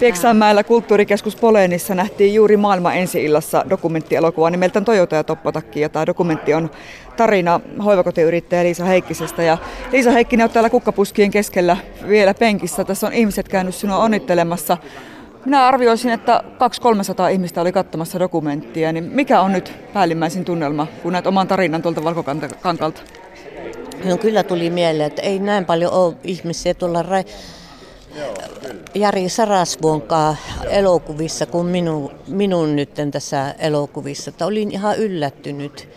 Pieksämäellä kulttuurikeskus Polenissa nähtiin juuri maailman ensi-illassa dokumenttielokuva nimeltään Toyota ja Toppatakki. Ja tämä dokumentti on tarina hoivakotiyrittäjä Liisa Heikkisestä. Ja Liisa Heikkinen on täällä kukkapuskien keskellä vielä penkissä. Tässä on ihmiset käynyt sinua onnittelemassa. Minä arvioisin, että 200-300 ihmistä oli katsomassa dokumenttia. Niin mikä on nyt päällimmäisin tunnelma, kun näet oman tarinan tuolta valkokankalta? No kyllä tuli mieleen, että ei näin paljon ole ihmisiä tuolla ra- Jari Sarasvuonkaan elokuvissa kuin minun, minun nyt tässä elokuvissa. Että olin ihan yllättynyt.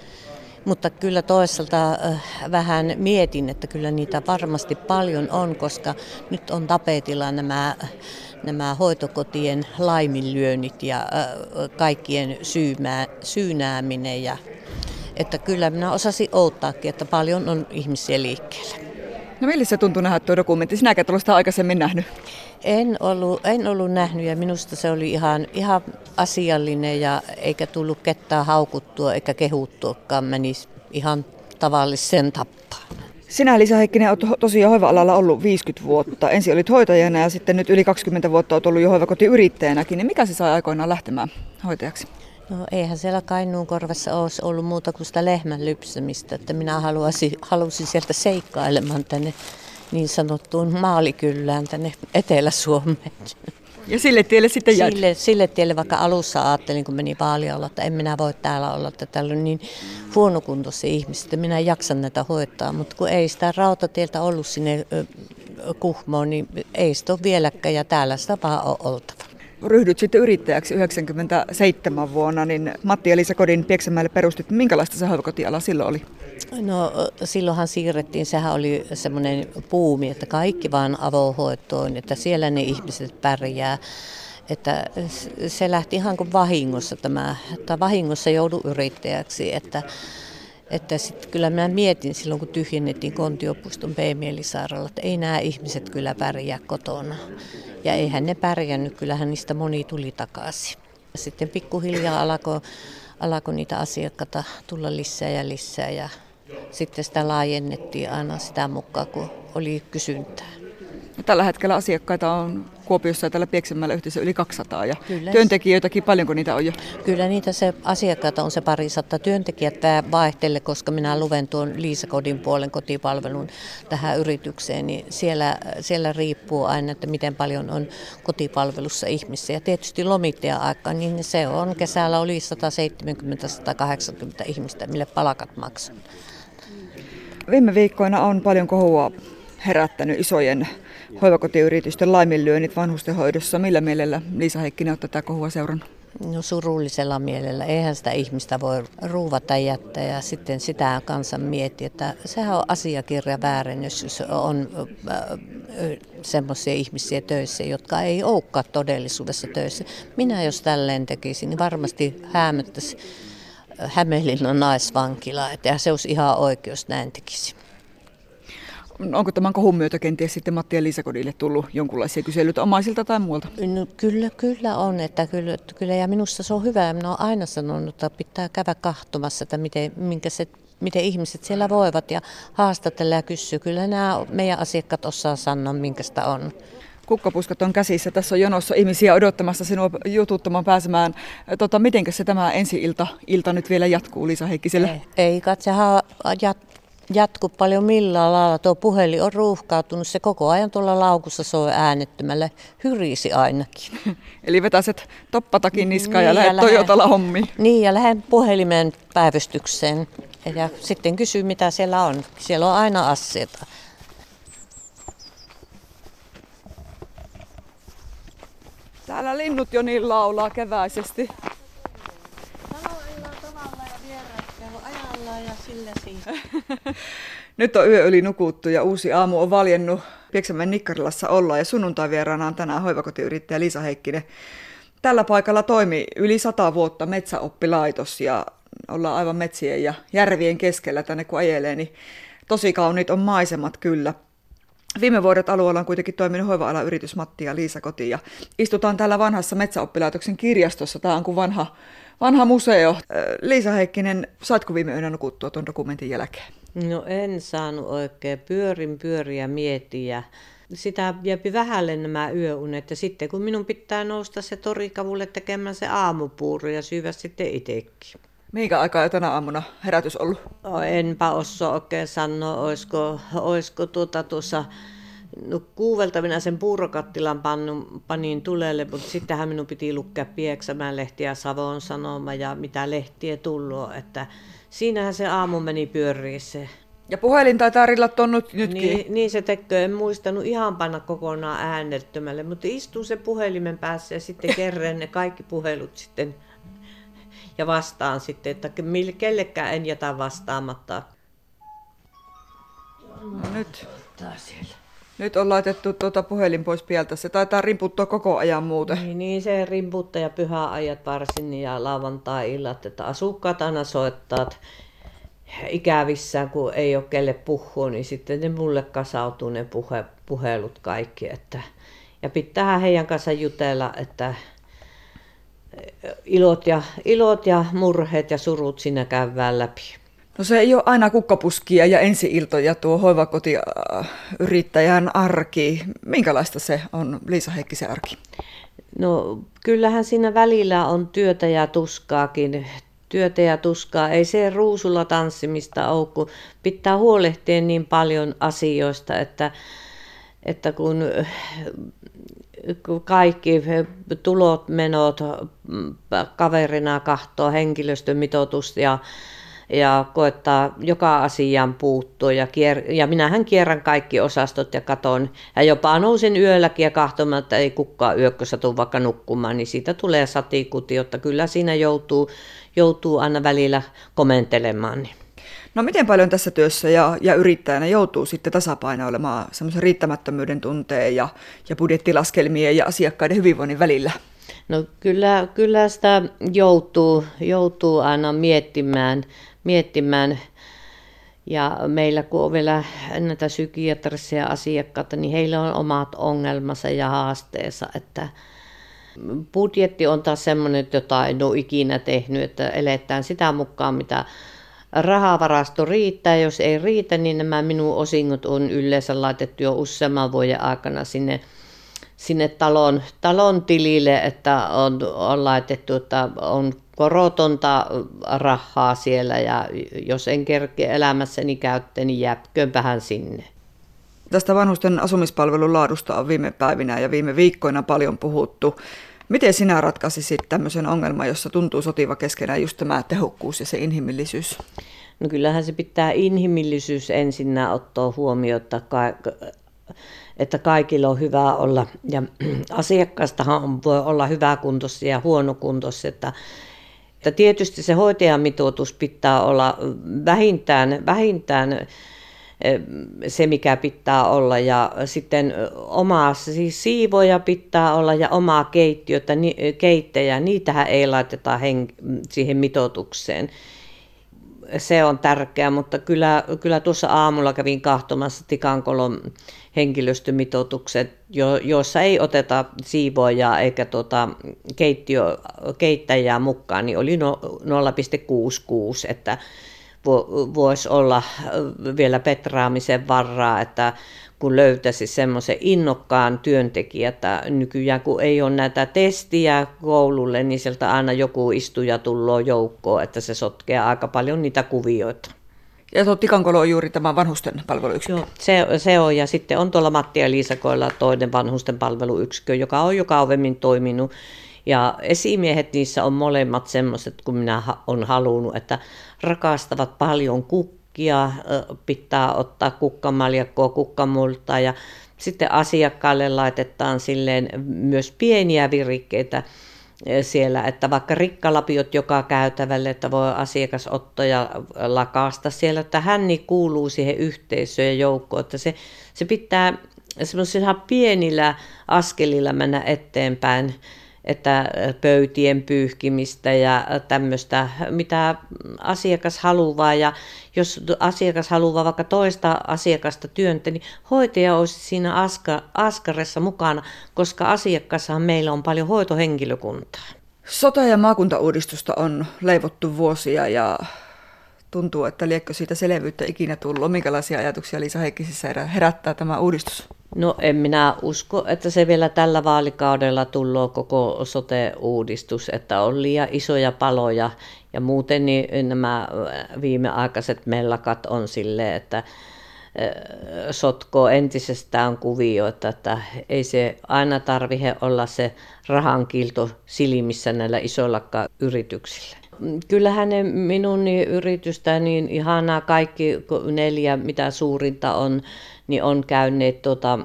Mutta kyllä toisaalta äh, vähän mietin, että kyllä niitä varmasti paljon on, koska nyt on tapetilla nämä, nämä hoitokotien laiminlyönnit ja äh, kaikkien syymää, syynääminen. Ja, että kyllä minä osasin outtaakin, että paljon on ihmisiä liikkeellä. No miltä se tuntui nähdä tuo dokumentti? Sinä et ollut sitä aikaisemmin nähnyt. En ollut, en ollut nähnyt ja minusta se oli ihan, ihan asiallinen ja eikä tullut ketään haukuttua eikä kehuttuakaan. Menisi ihan tavallisen tappaan. Sinä Lisa Heikkinen olet tosiaan hoiva-alalla ollut 50 vuotta. Ensin olit hoitajana ja sitten nyt yli 20 vuotta olet ollut jo hoivakotiyrittäjänäkin. Niin mikä se sai aikoinaan lähtemään hoitajaksi? No eihän siellä Kainuun korvassa olisi ollut muuta kuin sitä lehmän lypsämistä, että minä haluaisin, halusin sieltä seikkailemaan tänne niin sanottuun maalikylään tänne Etelä-Suomeen. Ja sille tielle sitten jäi? Sille, sille tielle, vaikka alussa ajattelin, kun meni vaaliolla, että en minä voi täällä olla, että täällä on niin huonokuntoisia ihmisiä, että minä en jaksa näitä hoitaa. Mutta kun ei sitä rautatieltä ollut sinne Kuhmoon, niin ei sitä ole vieläkään ja täällä sitä vaan on oltava ryhdyt sitten yrittäjäksi 97 vuonna, niin Matti ja Liisa Kodin Pieksämäelle perustit. Minkälaista se hoivakotiala silloin oli? No silloinhan siirrettiin, sehän oli semmoinen puumi, että kaikki vaan avohoitoon, että siellä ne ihmiset pärjää. Että se lähti ihan kuin vahingossa tämä, tai vahingossa joudu yrittäjäksi, että että sitten kyllä mä mietin silloin, kun tyhjennettiin Kontiopuiston B-mielisairaala, että ei nämä ihmiset kyllä pärjää kotona. Ja eihän ne pärjännyt, kyllähän niistä moni tuli takaisin. Sitten pikkuhiljaa alkoi alko niitä asiakkaita tulla lisää ja lisää ja sitten sitä laajennettiin aina sitä mukaan, kun oli kysyntää. Tällä hetkellä asiakkaita on Kuopiossa ja tällä Pieksämäellä yhteensä yli 200 ja Kyllä. työntekijöitäkin paljonko niitä on jo? Kyllä niitä se asiakkaita on se pari satta työntekijät vaihtelle, koska minä luven tuon Liisakodin puolen kotipalvelun tähän yritykseen, niin siellä, siellä riippuu aina, että miten paljon on kotipalvelussa ihmisiä. Ja tietysti lomittaja-aika, niin se on kesällä oli 170-180 ihmistä, mille palakat maksaa. Viime viikkoina on paljon kohua herättänyt isojen hoivakotiyritysten laiminlyönnit vanhustenhoidossa. Millä mielellä Liisa Heikkinen on tätä kohua seurannut? No surullisella mielellä. Eihän sitä ihmistä voi ruuvata jättää ja sitten sitä kansan miettiä, että sehän on asiakirja väärin, jos on semmoisia ihmisiä töissä, jotka ei olekaan todellisuudessa töissä. Minä jos tälleen tekisin, niin varmasti häämöttäisi Hämeenlinnan naisvankila, että se olisi ihan oikeus näin tekisi. Onko tämän kohun myötä kenties sitten Matti ja Liisa Kodille tullut jonkinlaisia kyselyitä omaisilta tai muualta? No, kyllä, kyllä on. Että kyllä, kyllä, ja minusta se on hyvä. Minä olen aina sanonut, että pitää käydä kahtomassa, että miten, minkä se, miten ihmiset siellä voivat ja haastatella ja kysyä. Kyllä nämä meidän asiakkaat osaa sanoa, minkä sitä on kukkapuskat on käsissä. Tässä on jonossa ihmisiä odottamassa sinua jututtamaan pääsemään. Tota, miten se tämä ensi-ilta ilta nyt vielä jatkuu, Liisa Heikkiselle? Ei, ei katsehan jat, jatku paljon millään lailla. Tuo puhelin on ruuhkautunut, se koko ajan tuolla laukussa soi äänettömällä, hyrisi ainakin. Eli vetäiset toppatakin niskaan niin, ja lähdet Toyotalla hommiin. Niin, ja lähden puhelimen päivystykseen ja sitten kysy mitä siellä on. Siellä on aina asioita. Täällä linnut jo niin laulaa keväisesti. Ja sillä Nyt on yö yli nukuttu ja uusi aamu on valjennut. Pieksämän Nikkarilassa ollaan ja sunnuntai vieraana on tänään hoivakotiyrittäjä Liisa Heikkinen. Tällä paikalla toimi yli sata vuotta metsäoppilaitos ja ollaan aivan metsien ja järvien keskellä tänne kun ajelee, niin tosi kauniit on maisemat kyllä. Viime vuodet alueella on kuitenkin toiminut hoiva-alan yritys Matti ja Liisa Koti ja istutaan täällä vanhassa metsäoppilaitoksen kirjastossa. Tämä on kuin vanha vanha museo. Liisa Heikkinen, saatko viime yönä nukuttua tuon dokumentin jälkeen? No en saanut oikein. Pyörin pyöriä mietiä. sitä viepi vähälle nämä yöunet. Ja sitten kun minun pitää nousta se torikavulle tekemään se aamupuuru ja syödä sitten itsekin. Minkä aikaa tänä aamuna herätys ollut? Enpä osaa oikein sanoa, olisiko, olisiko tuota tuossa No kuuvelta minä sen puurokattilan pannu, panin tulelle, mutta sittenhän minun piti lukea Pieksämään lehtiä Savon sanoma ja mitä lehtiä tullut, että siinähän se aamu meni pyöriin se. Ja puhelin taitaa rillat nyt, nytkin. Niin, niin se tekee, en muistanut ihan panna kokonaan äänettömälle, mutta istuu se puhelimen päässä ja sitten kerran ne kaikki puhelut sitten ja vastaan sitten, että kellekään en jätä vastaamatta. No nyt. Nyt on laitettu tuota puhelin pois pieltä. Se taitaa rimputtaa koko ajan muuten. Niin, niin se rimputtaa ja pyhäajat varsin ja lauantai-illat, että asukkaat aina soittaa ikävissään, kun ei ole kelle puhua, niin sitten ne mulle kasautuu ne puhe, puhelut kaikki. Että, ja pitää heidän kanssa jutella, että ilot ja, ilot ja murheet ja surut siinä käydään läpi. No se ei ole aina kukkapuskia ja ensi-iltoja tuo hoivakotiyrittäjän arki. Minkälaista se on, Liisa Heikkisen arki? No kyllähän siinä välillä on työtä ja tuskaakin. Työtä ja tuskaa. Ei se ruusulla tanssimista ole, kun pitää huolehtia niin paljon asioista, että, että kun kaikki tulot, menot, kaverina kahtoo henkilöstömitoitus ja ja koettaa joka asiaan puuttua. Ja, kier- ja minähän kierrän kaikki osastot ja katon. Ja jopa nousin yölläkin ja kahtomaan, että ei kukaan yökkö satu vaikka nukkumaan, niin siitä tulee satikuti, jotta kyllä siinä joutuu, joutuu aina välillä komentelemaan. Niin. No miten paljon tässä työssä ja, ja yrittäjänä joutuu sitten tasapainoilemaan semmoisen riittämättömyyden tunteen ja, ja budjettilaskelmien ja asiakkaiden hyvinvoinnin välillä? No kyllä, kyllä sitä joutuu, joutuu aina miettimään, miettimään. Ja meillä kun on vielä näitä psykiatrisia asiakkaita, niin heillä on omat ongelmansa ja haasteensa, että budjetti on taas semmoinen, jota en ole ikinä tehnyt, että eletään sitä mukaan, mitä rahavarasto riittää. Jos ei riitä, niin nämä minun osingot on yleensä laitettu jo useamman vuoden aikana sinne sinne talon, talon tilille, että on, on laitettu, että on korotonta rahaa siellä ja jos en kerke elämässäni käytte, niin jääköönpähän sinne. Tästä vanhusten asumispalvelun laadusta on viime päivinä ja viime viikkoina paljon puhuttu. Miten sinä ratkaisisit tämmöisen ongelman, jossa tuntuu sotiva keskenään just tämä tehokkuus ja se inhimillisyys? No kyllähän se pitää inhimillisyys ensinnä ottaa huomioon, että että kaikilla on hyvä olla. Ja asiakkaastahan voi olla hyväkuntoisia ja huonokuntoisia, että että tietysti se hoitajamitoitus pitää olla vähintään, vähintään se, mikä pitää olla. Ja sitten omaa siis siivoja pitää olla ja omaa keittiötä, keittejä, niitähän ei laiteta hen- siihen mitoitukseen se on tärkeää, mutta kyllä, kyllä tuossa aamulla kävin kahtomassa Tikankolon henkilöstömitoitukset, jo, joissa ei oteta siivoajaa eikä tuota keittiö, keittäjää mukaan, niin oli no, 0,66, että voisi olla vielä petraamisen varaa, että kun löytäisi semmoisen innokkaan työntekijätä nykyään, kun ei ole näitä testiä koululle, niin sieltä aina joku istuja tulloo joukkoon, että se sotkee aika paljon niitä kuvioita. Ja tuo Tikankolo on juuri tämä vanhusten palveluyksikkö. Joo, se, se on. Ja sitten on tuolla Matti ja Liisakoilla toinen vanhusten palveluyksikkö, joka on jo kauemmin toiminut. Ja esimiehet niissä on molemmat semmoiset, kun minä olen halunnut, että rakastavat paljon kukkia pitää ottaa kukkamaljakkoa, kukkamultaa ja sitten asiakkaalle laitetaan silleen myös pieniä virikkeitä siellä, että vaikka rikkalapiot joka käytävälle, että voi asiakas ottaa ja lakaasta siellä, että hän niin kuuluu siihen yhteisöön ja joukkoon, että se, se pitää semmoisilla pienillä askelilla mennä eteenpäin että pöytien pyyhkimistä ja tämmöistä, mitä asiakas haluaa. Ja jos asiakas haluaa vaikka toista asiakasta työntä, niin hoitaja olisi siinä aska, askaressa mukana, koska asiakkaassahan meillä on paljon hoitohenkilökuntaa. Sota- ja maakuntauudistusta on leivottu vuosia ja tuntuu, että liekkö siitä selvyyttä ikinä tullut. Minkälaisia ajatuksia Liisa Heikkisissä herättää tämä uudistus? No en minä usko, että se vielä tällä vaalikaudella tullut koko sote-uudistus, että on liian isoja paloja ja muuten niin nämä viimeaikaiset mellakat on sille, että sotkoo entisestään kuvioita, että ei se aina tarvitse olla se rahankilto silmissä näillä isoilla yrityksillä. Kyllähän ne minun niin yritystä niin ihanaa kaikki neljä, mitä suurinta on, niin on käyneet tota,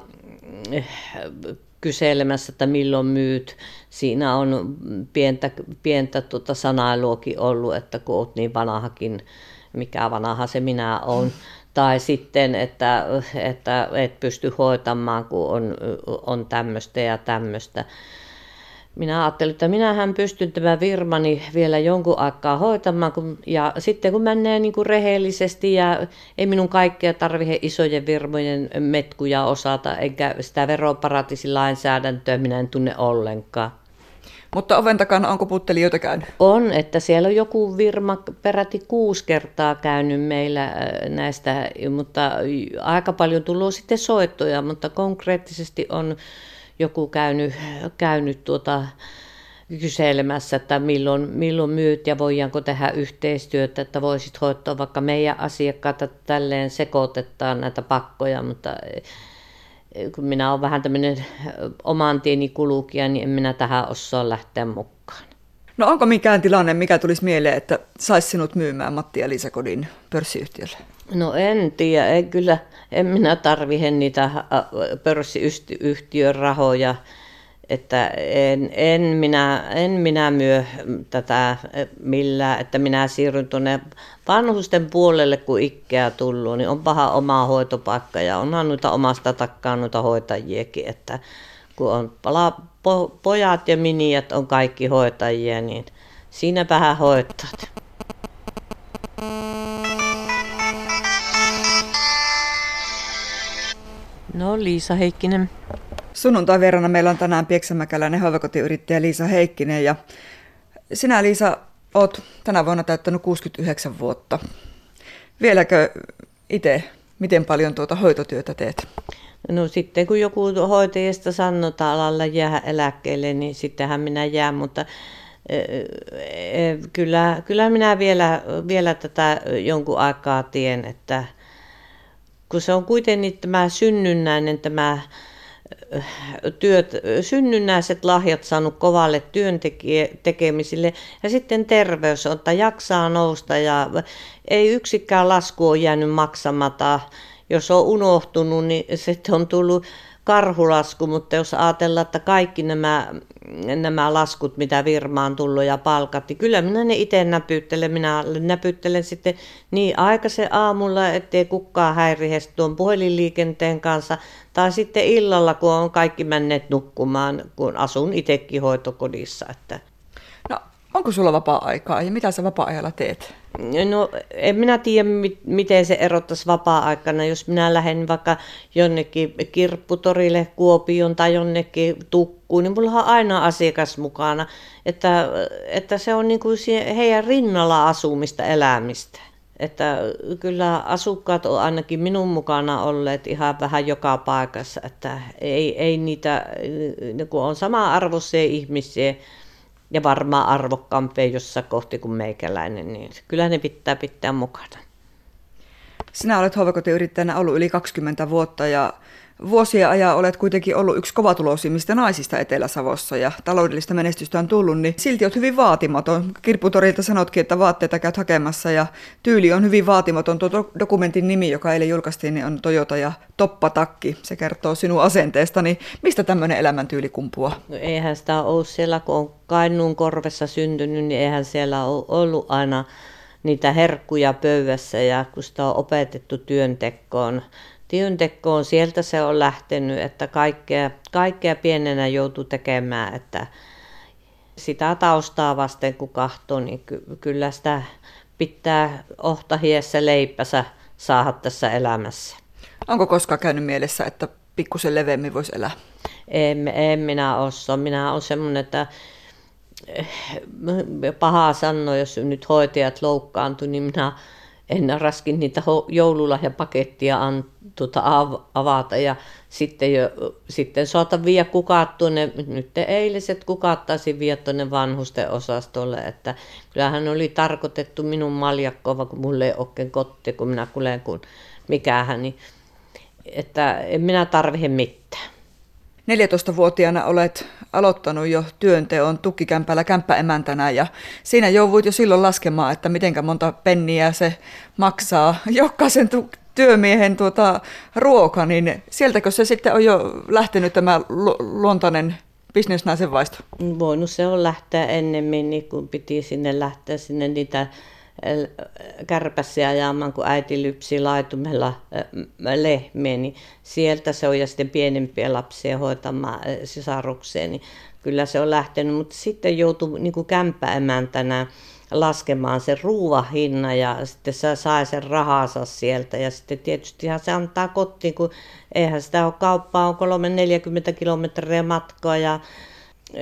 kyselemässä, että milloin myyt. Siinä on pientä, pientä tota sanailuokin ollut, että kun olet niin vanhakin, mikä vanha se minä olen. Tai sitten, että, että et pysty hoitamaan, kun on, on tämmöistä ja tämmöistä minä ajattelin, että minähän pystyn tämän virmani vielä jonkun aikaa hoitamaan, kun, ja sitten kun menee niin kuin rehellisesti ja ei minun kaikkea tarvitse isojen virmojen metkuja osata, eikä sitä veroparatiisilainsäädäntöä minä en tunne ollenkaan. Mutta oven takana onko puttelijoita käynyt? On, että siellä on joku virma peräti kuusi kertaa käynyt meillä äh, näistä, mutta aika paljon tullut sitten soittoja, mutta konkreettisesti on joku käynyt, käynyt tuota, kyselemässä, että milloin, milloin myyt ja voidaanko tehdä yhteistyötä, että voisit hoitaa vaikka meidän asiakkaita tälleen sekoitetaan näitä pakkoja, mutta eh, kun minä olen vähän tämmöinen oman tieni kulukija, niin en minä tähän osaa lähteä mukaan. No onko mikään tilanne, mikä tulisi mieleen, että saisi sinut myymään Matti ja Liisa Kodin pörssiyhtiölle? No en tiedä, en kyllä, en minä tarvitse niitä pörssiyhtiön rahoja, että en, en, minä, en minä myö tätä millään, että minä siirryn tuonne vanhusten puolelle, kun ikkeä tullut, niin on paha oma hoitopaikka ja onhan noita omasta takkaa noita hoitajiakin, että kun on pojat ja miniät on kaikki hoitajia, niin siinä vähän No Liisa Heikkinen. Sunnuntai verrana meillä on tänään Pieksämäkäläinen hoivakotiyrittäjä Liisa Heikkinen ja sinä Liisa oot tänä vuonna täyttänyt 69 vuotta. Vieläkö itse, miten paljon tuota hoitotyötä teet? No sitten kun joku hoitajista sanotaan alalla jää eläkkeelle, niin sittenhän minä jään, mutta kyllä, kyllä minä vielä, vielä tätä jonkun aikaa tien, että kun se on kuitenkin tämä synnynnäinen tämä äh, työt, synnynnäiset lahjat saanut kovalle työn tekemisille ja sitten terveys että jaksaa nousta ja ei yksikään lasku ole jäänyt maksamatta. Jos on unohtunut, niin sitten on tullut karhulasku, mutta jos ajatellaan, että kaikki nämä, nämä laskut, mitä Virmaan tullut ja palkat, niin kyllä minä ne itse näpyttelen. Minä näpyttelen sitten niin aikaisen aamulla, ettei kukaan häirihe tuon puhelinliikenteen kanssa, tai sitten illalla, kun on kaikki menneet nukkumaan, kun asun itsekin hoitokodissa. Että No, onko sulla vapaa-aikaa ja mitä sä vapaa-ajalla teet? No en minä tiedä, miten se erottaisi vapaa-aikana, jos minä lähden vaikka jonnekin kirpputorille Kuopioon tai jonnekin tukkuun, niin mulla on aina asiakas mukana, että, että se on niin kuin heidän rinnalla asumista, elämistä. Että kyllä asukkaat on ainakin minun mukana olleet ihan vähän joka paikassa, että ei, ei niitä, kun on sama arvoisia ihmisiä, ja varmaan arvokkaampia jossa kohti kuin meikäläinen, niin kyllä ne pitää pitää mukana. Sinä olet hoivakotiyrittäjänä ollut yli 20 vuotta ja vuosien ajan olet kuitenkin ollut yksi kovatuloisimmista naisista Etelä-Savossa ja taloudellista menestystä on tullut, niin silti olet hyvin vaatimaton. Kirpputorilta sanotkin, että vaatteita käyt hakemassa ja tyyli on hyvin vaatimaton. Tuo dokumentin nimi, joka eilen julkaistiin, niin on Toyota ja Toppatakki. Se kertoo sinun asenteesta, niin mistä tämmöinen elämäntyyli kumpuaa? No eihän sitä ole siellä, kun on Kainuun korvessa syntynyt, niin eihän siellä ole ollut aina niitä herkkuja pöydässä ja kun sitä on opetettu työntekoon työntekoon, sieltä se on lähtenyt, että kaikkea, kaikkea pienenä joutuu tekemään, että sitä taustaa vasten kun katsoo, niin ky- kyllä sitä pitää ohtahiessä leipänsä saada tässä elämässä. Onko koskaan käynyt mielessä, että pikkusen leveämmin voisi elää? En, en minä osaa. Minä olen semmoinen, että eh, pahaa sanoa, jos nyt hoitajat loukkaantu, niin minä en raskin niitä joululahjapakettia an, tuota, avata ja sitten, jo, sitten saata viedä kukat tuonne, nyt eiliset kukat taisin viedä tuonne vanhusten osastolle, että kyllähän oli tarkoitettu minun maljakkoa, kun mulle ei oikein kotti, kun minä kuulen, kun mikähän, niin että en minä tarvitse mitään. 14-vuotiaana olet aloittanut jo työnteon tukikämpällä kämppäemäntänä ja siinä jouduit jo silloin laskemaan, että miten monta penniä se maksaa jokaisen tu- työmiehen tuota, ruoka, niin sieltäkö se sitten on jo lähtenyt tämä lu- luontainen bisnesnaisen vaisto? Voinut se on lähteä ennemmin, niin kun piti sinne lähteä sinne niitä kärpäsiä ajamaan, kun äiti lypsi laitumella lehmiä, niin sieltä se on ja sitten pienempiä lapsia hoitamaan sisarukseen, niin kyllä se on lähtenyt, mutta sitten joutui niin kämppäemäntänä laskemaan sen ruuvahinna ja sitten se sai sen rahansa sieltä. Ja sitten tietysti se antaa kotiin, kun eihän sitä ole kauppaa, on 3-40 kilometriä matkaa ja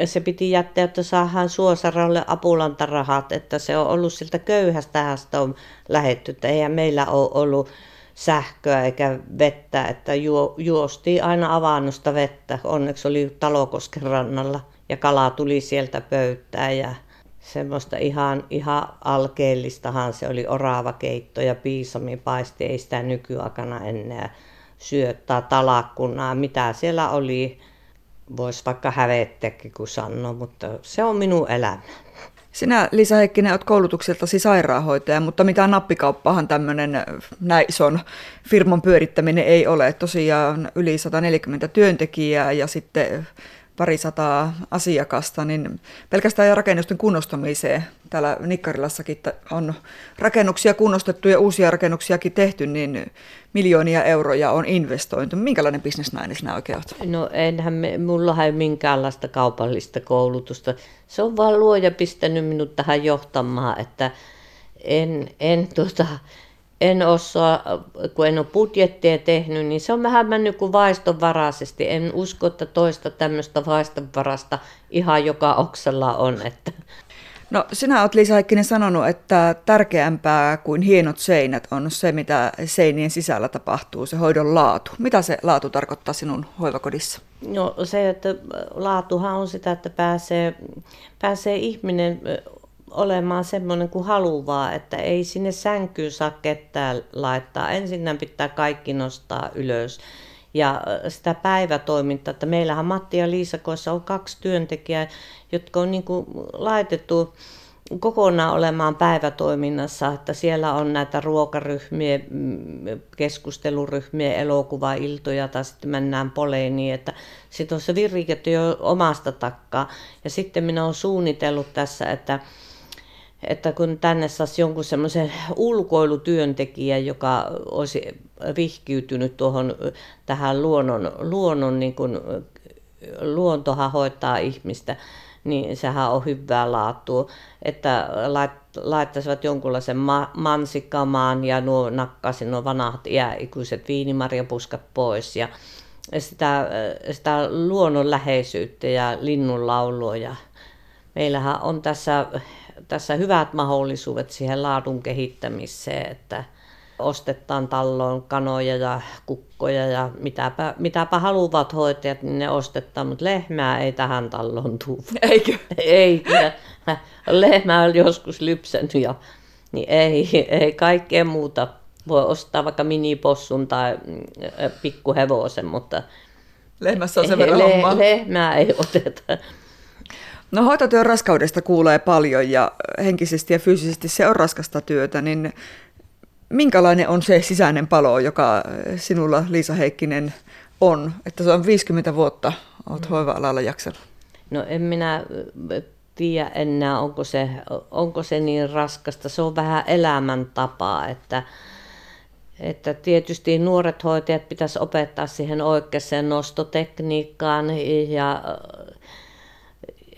se piti jättää, että saadaan Suosaralle apulantarahat, että se on ollut siltä köyhästä sitä on lähetty, että eihän meillä ole ollut sähköä eikä vettä, että juo, juostiin aina avannosta vettä. Onneksi oli Talokosken rannalla ja kala tuli sieltä pöytään ja semmoista ihan, ihan alkeellistahan se oli orava keitto ja piisamipaisti, ei sitä nykyaikana enää syöttää talakkunaa, mitä siellä oli voisi vaikka hävettäkin, kun sanoo, mutta se on minun elämä. Sinä, Lisa Heikkinen, olet koulutukseltasi sairaanhoitaja, mutta mitään nappikauppahan tämmöinen näin ison firman pyörittäminen ei ole. Tosiaan yli 140 työntekijää ja sitten pari sataa asiakasta, niin pelkästään rakennusten kunnostamiseen, täällä Nikkarilassakin on rakennuksia kunnostettu ja uusia rakennuksiakin tehty, niin miljoonia euroja on investointu. Minkälainen bisnesnainen sinä oikein olet? No enhän me, mulla ei minkäänlaista kaupallista koulutusta. Se on vaan luoja pistänyt minut tähän johtamaan, että en, en tuota, en osaa, kun en ole budjettia tehnyt, niin se on vähän mennyt kuin vaistonvaraisesti. En usko, että toista tämmöistä vaistonvarasta ihan joka oksella on. Että. No sinä olet Liisa Heikkinen sanonut, että tärkeämpää kuin hienot seinät on se, mitä seinien sisällä tapahtuu, se hoidon laatu. Mitä se laatu tarkoittaa sinun hoivakodissa? No se, että laatuhan on sitä, että pääsee, pääsee ihminen olemaan semmoinen kuin haluaa, että ei sinne sänkyyn saa ketään laittaa. Ensinnä pitää kaikki nostaa ylös. Ja sitä päivätoimintaa, että meillähän Matti ja Liisakoissa on kaksi työntekijää, jotka on niin kuin laitettu kokonaan olemaan päivätoiminnassa, että siellä on näitä ruokaryhmiä, keskusteluryhmiä, elokuvailtoja tai sitten mennään poleeniin, että sitten on se viriketty jo omasta takkaa. Ja sitten minä olen suunnitellut tässä, että että kun tänne saisi jonkun semmoisen ulkoilutyöntekijän, joka olisi vihkiytynyt tuohon tähän luonnon, luonnon niin kuin, luontohan hoitaa ihmistä, niin sehän on hyvää laatua, että laittaisivat jonkunlaisen ma- mansikamaan ja nuo nakkasin nuo vanhat iäikuiset viinimarjapuskat pois ja sitä, sitä luonnon läheisyyttä ja linnun laulua ja meillähän on tässä tässä hyvät mahdollisuudet siihen laadun kehittämiseen, että ostetaan talloon kanoja ja kukkoja ja mitäpä, mitäpä haluavat hoitajat, niin ne ostetaan, mutta lehmää ei tähän talloon tule. Eikö? ei. Lehmä on joskus lypsänyt ja niin ei, ei kaikkea muuta. Voi ostaa vaikka minipossun tai mm, pikkuhevosen, mutta Lehmässä on sen verran le- Lehmää ei oteta. No hoitotyön raskaudesta kuulee paljon ja henkisesti ja fyysisesti se on raskasta työtä, niin minkälainen on se sisäinen palo, joka sinulla Liisa Heikkinen on, että se on 50 vuotta olet mm. hoiva-alalla jaksanut? No en minä tiedä enää, onko se, onko se niin raskasta. Se on vähän elämäntapaa, että, että tietysti nuoret hoitajat pitäisi opettaa siihen oikeaan nostotekniikkaan ja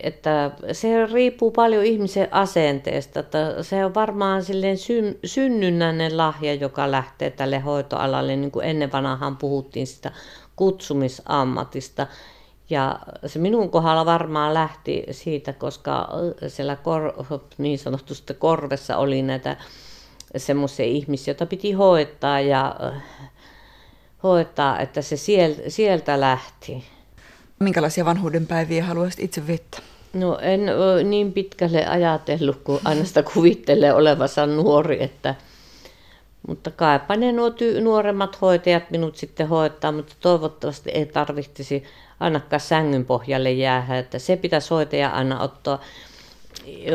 että se riippuu paljon ihmisen asenteesta. Että se on varmaan silleen syn, synnynnäinen lahja, joka lähtee tälle hoitoalalle, niin kuin ennen vanhaan puhuttiin sitä kutsumisammatista. Ja se minun kohdalla varmaan lähti siitä, koska siellä kor, niin sanotusta korvessa oli näitä semmoisia ihmisiä, joita piti hoitaa ja hoitaa, että se sieltä, lähti. Minkälaisia vanhuudenpäiviä haluaisit itse viettää? No en ole niin pitkälle ajatellut, kun aina sitä kuvittelee olevansa nuori, että mutta kaipa ne nuo nuoremmat hoitajat minut sitten hoitaa, mutta toivottavasti ei tarvitsisi ainakaan sängyn pohjalle jäädä, että se pitäisi hoitaja aina ottaa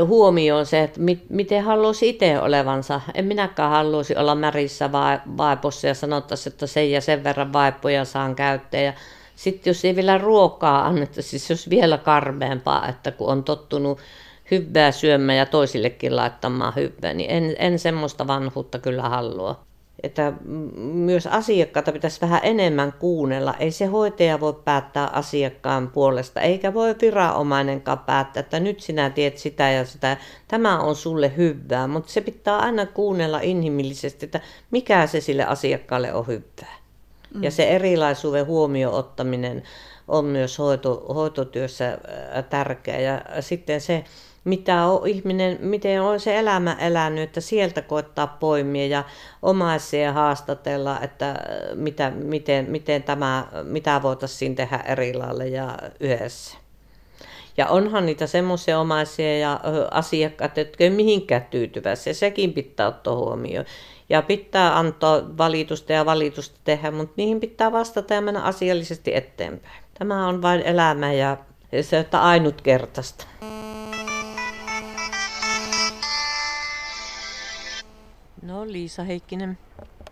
huomioon se, että mit, miten haluaisi itse olevansa. En minäkään haluaisi olla märissä vaipossa ja sanottaisi, että sen ja sen verran vaipoja saan käyttää. Ja sitten jos ei vielä ruokaa annetta, siis jos vielä karmeampaa, että kun on tottunut hyvää syömään ja toisillekin laittamaan hyvää, niin en, en semmoista vanhuutta kyllä halua. Että myös asiakkaita pitäisi vähän enemmän kuunnella. Ei se hoitaja voi päättää asiakkaan puolesta, eikä voi viranomainenkaan päättää, että nyt sinä tiedät sitä ja sitä. Tämä on sulle hyvää, mutta se pitää aina kuunnella inhimillisesti, että mikä se sille asiakkaalle on hyvää. Ja se erilaisuuden huomioon ottaminen on myös hoito, hoitotyössä tärkeä. Ja sitten se, mitä on ihminen, miten on se elämä elänyt, että sieltä koittaa poimia ja omaisia haastatella, että mitä, miten, miten tämä, mitä voitaisiin tehdä eri lailla ja yhdessä. Ja onhan niitä semmoisia omaisia ja asiakkaita, jotka ei mihinkään tyytyväisiä. Sekin pitää ottaa huomioon. Ja pitää antaa valitusta ja valitusta tehdä, mutta niihin pitää vastata ja mennä asiallisesti eteenpäin. Tämä on vain elämä ja se on ainutkertaista. No Liisa Heikkinen.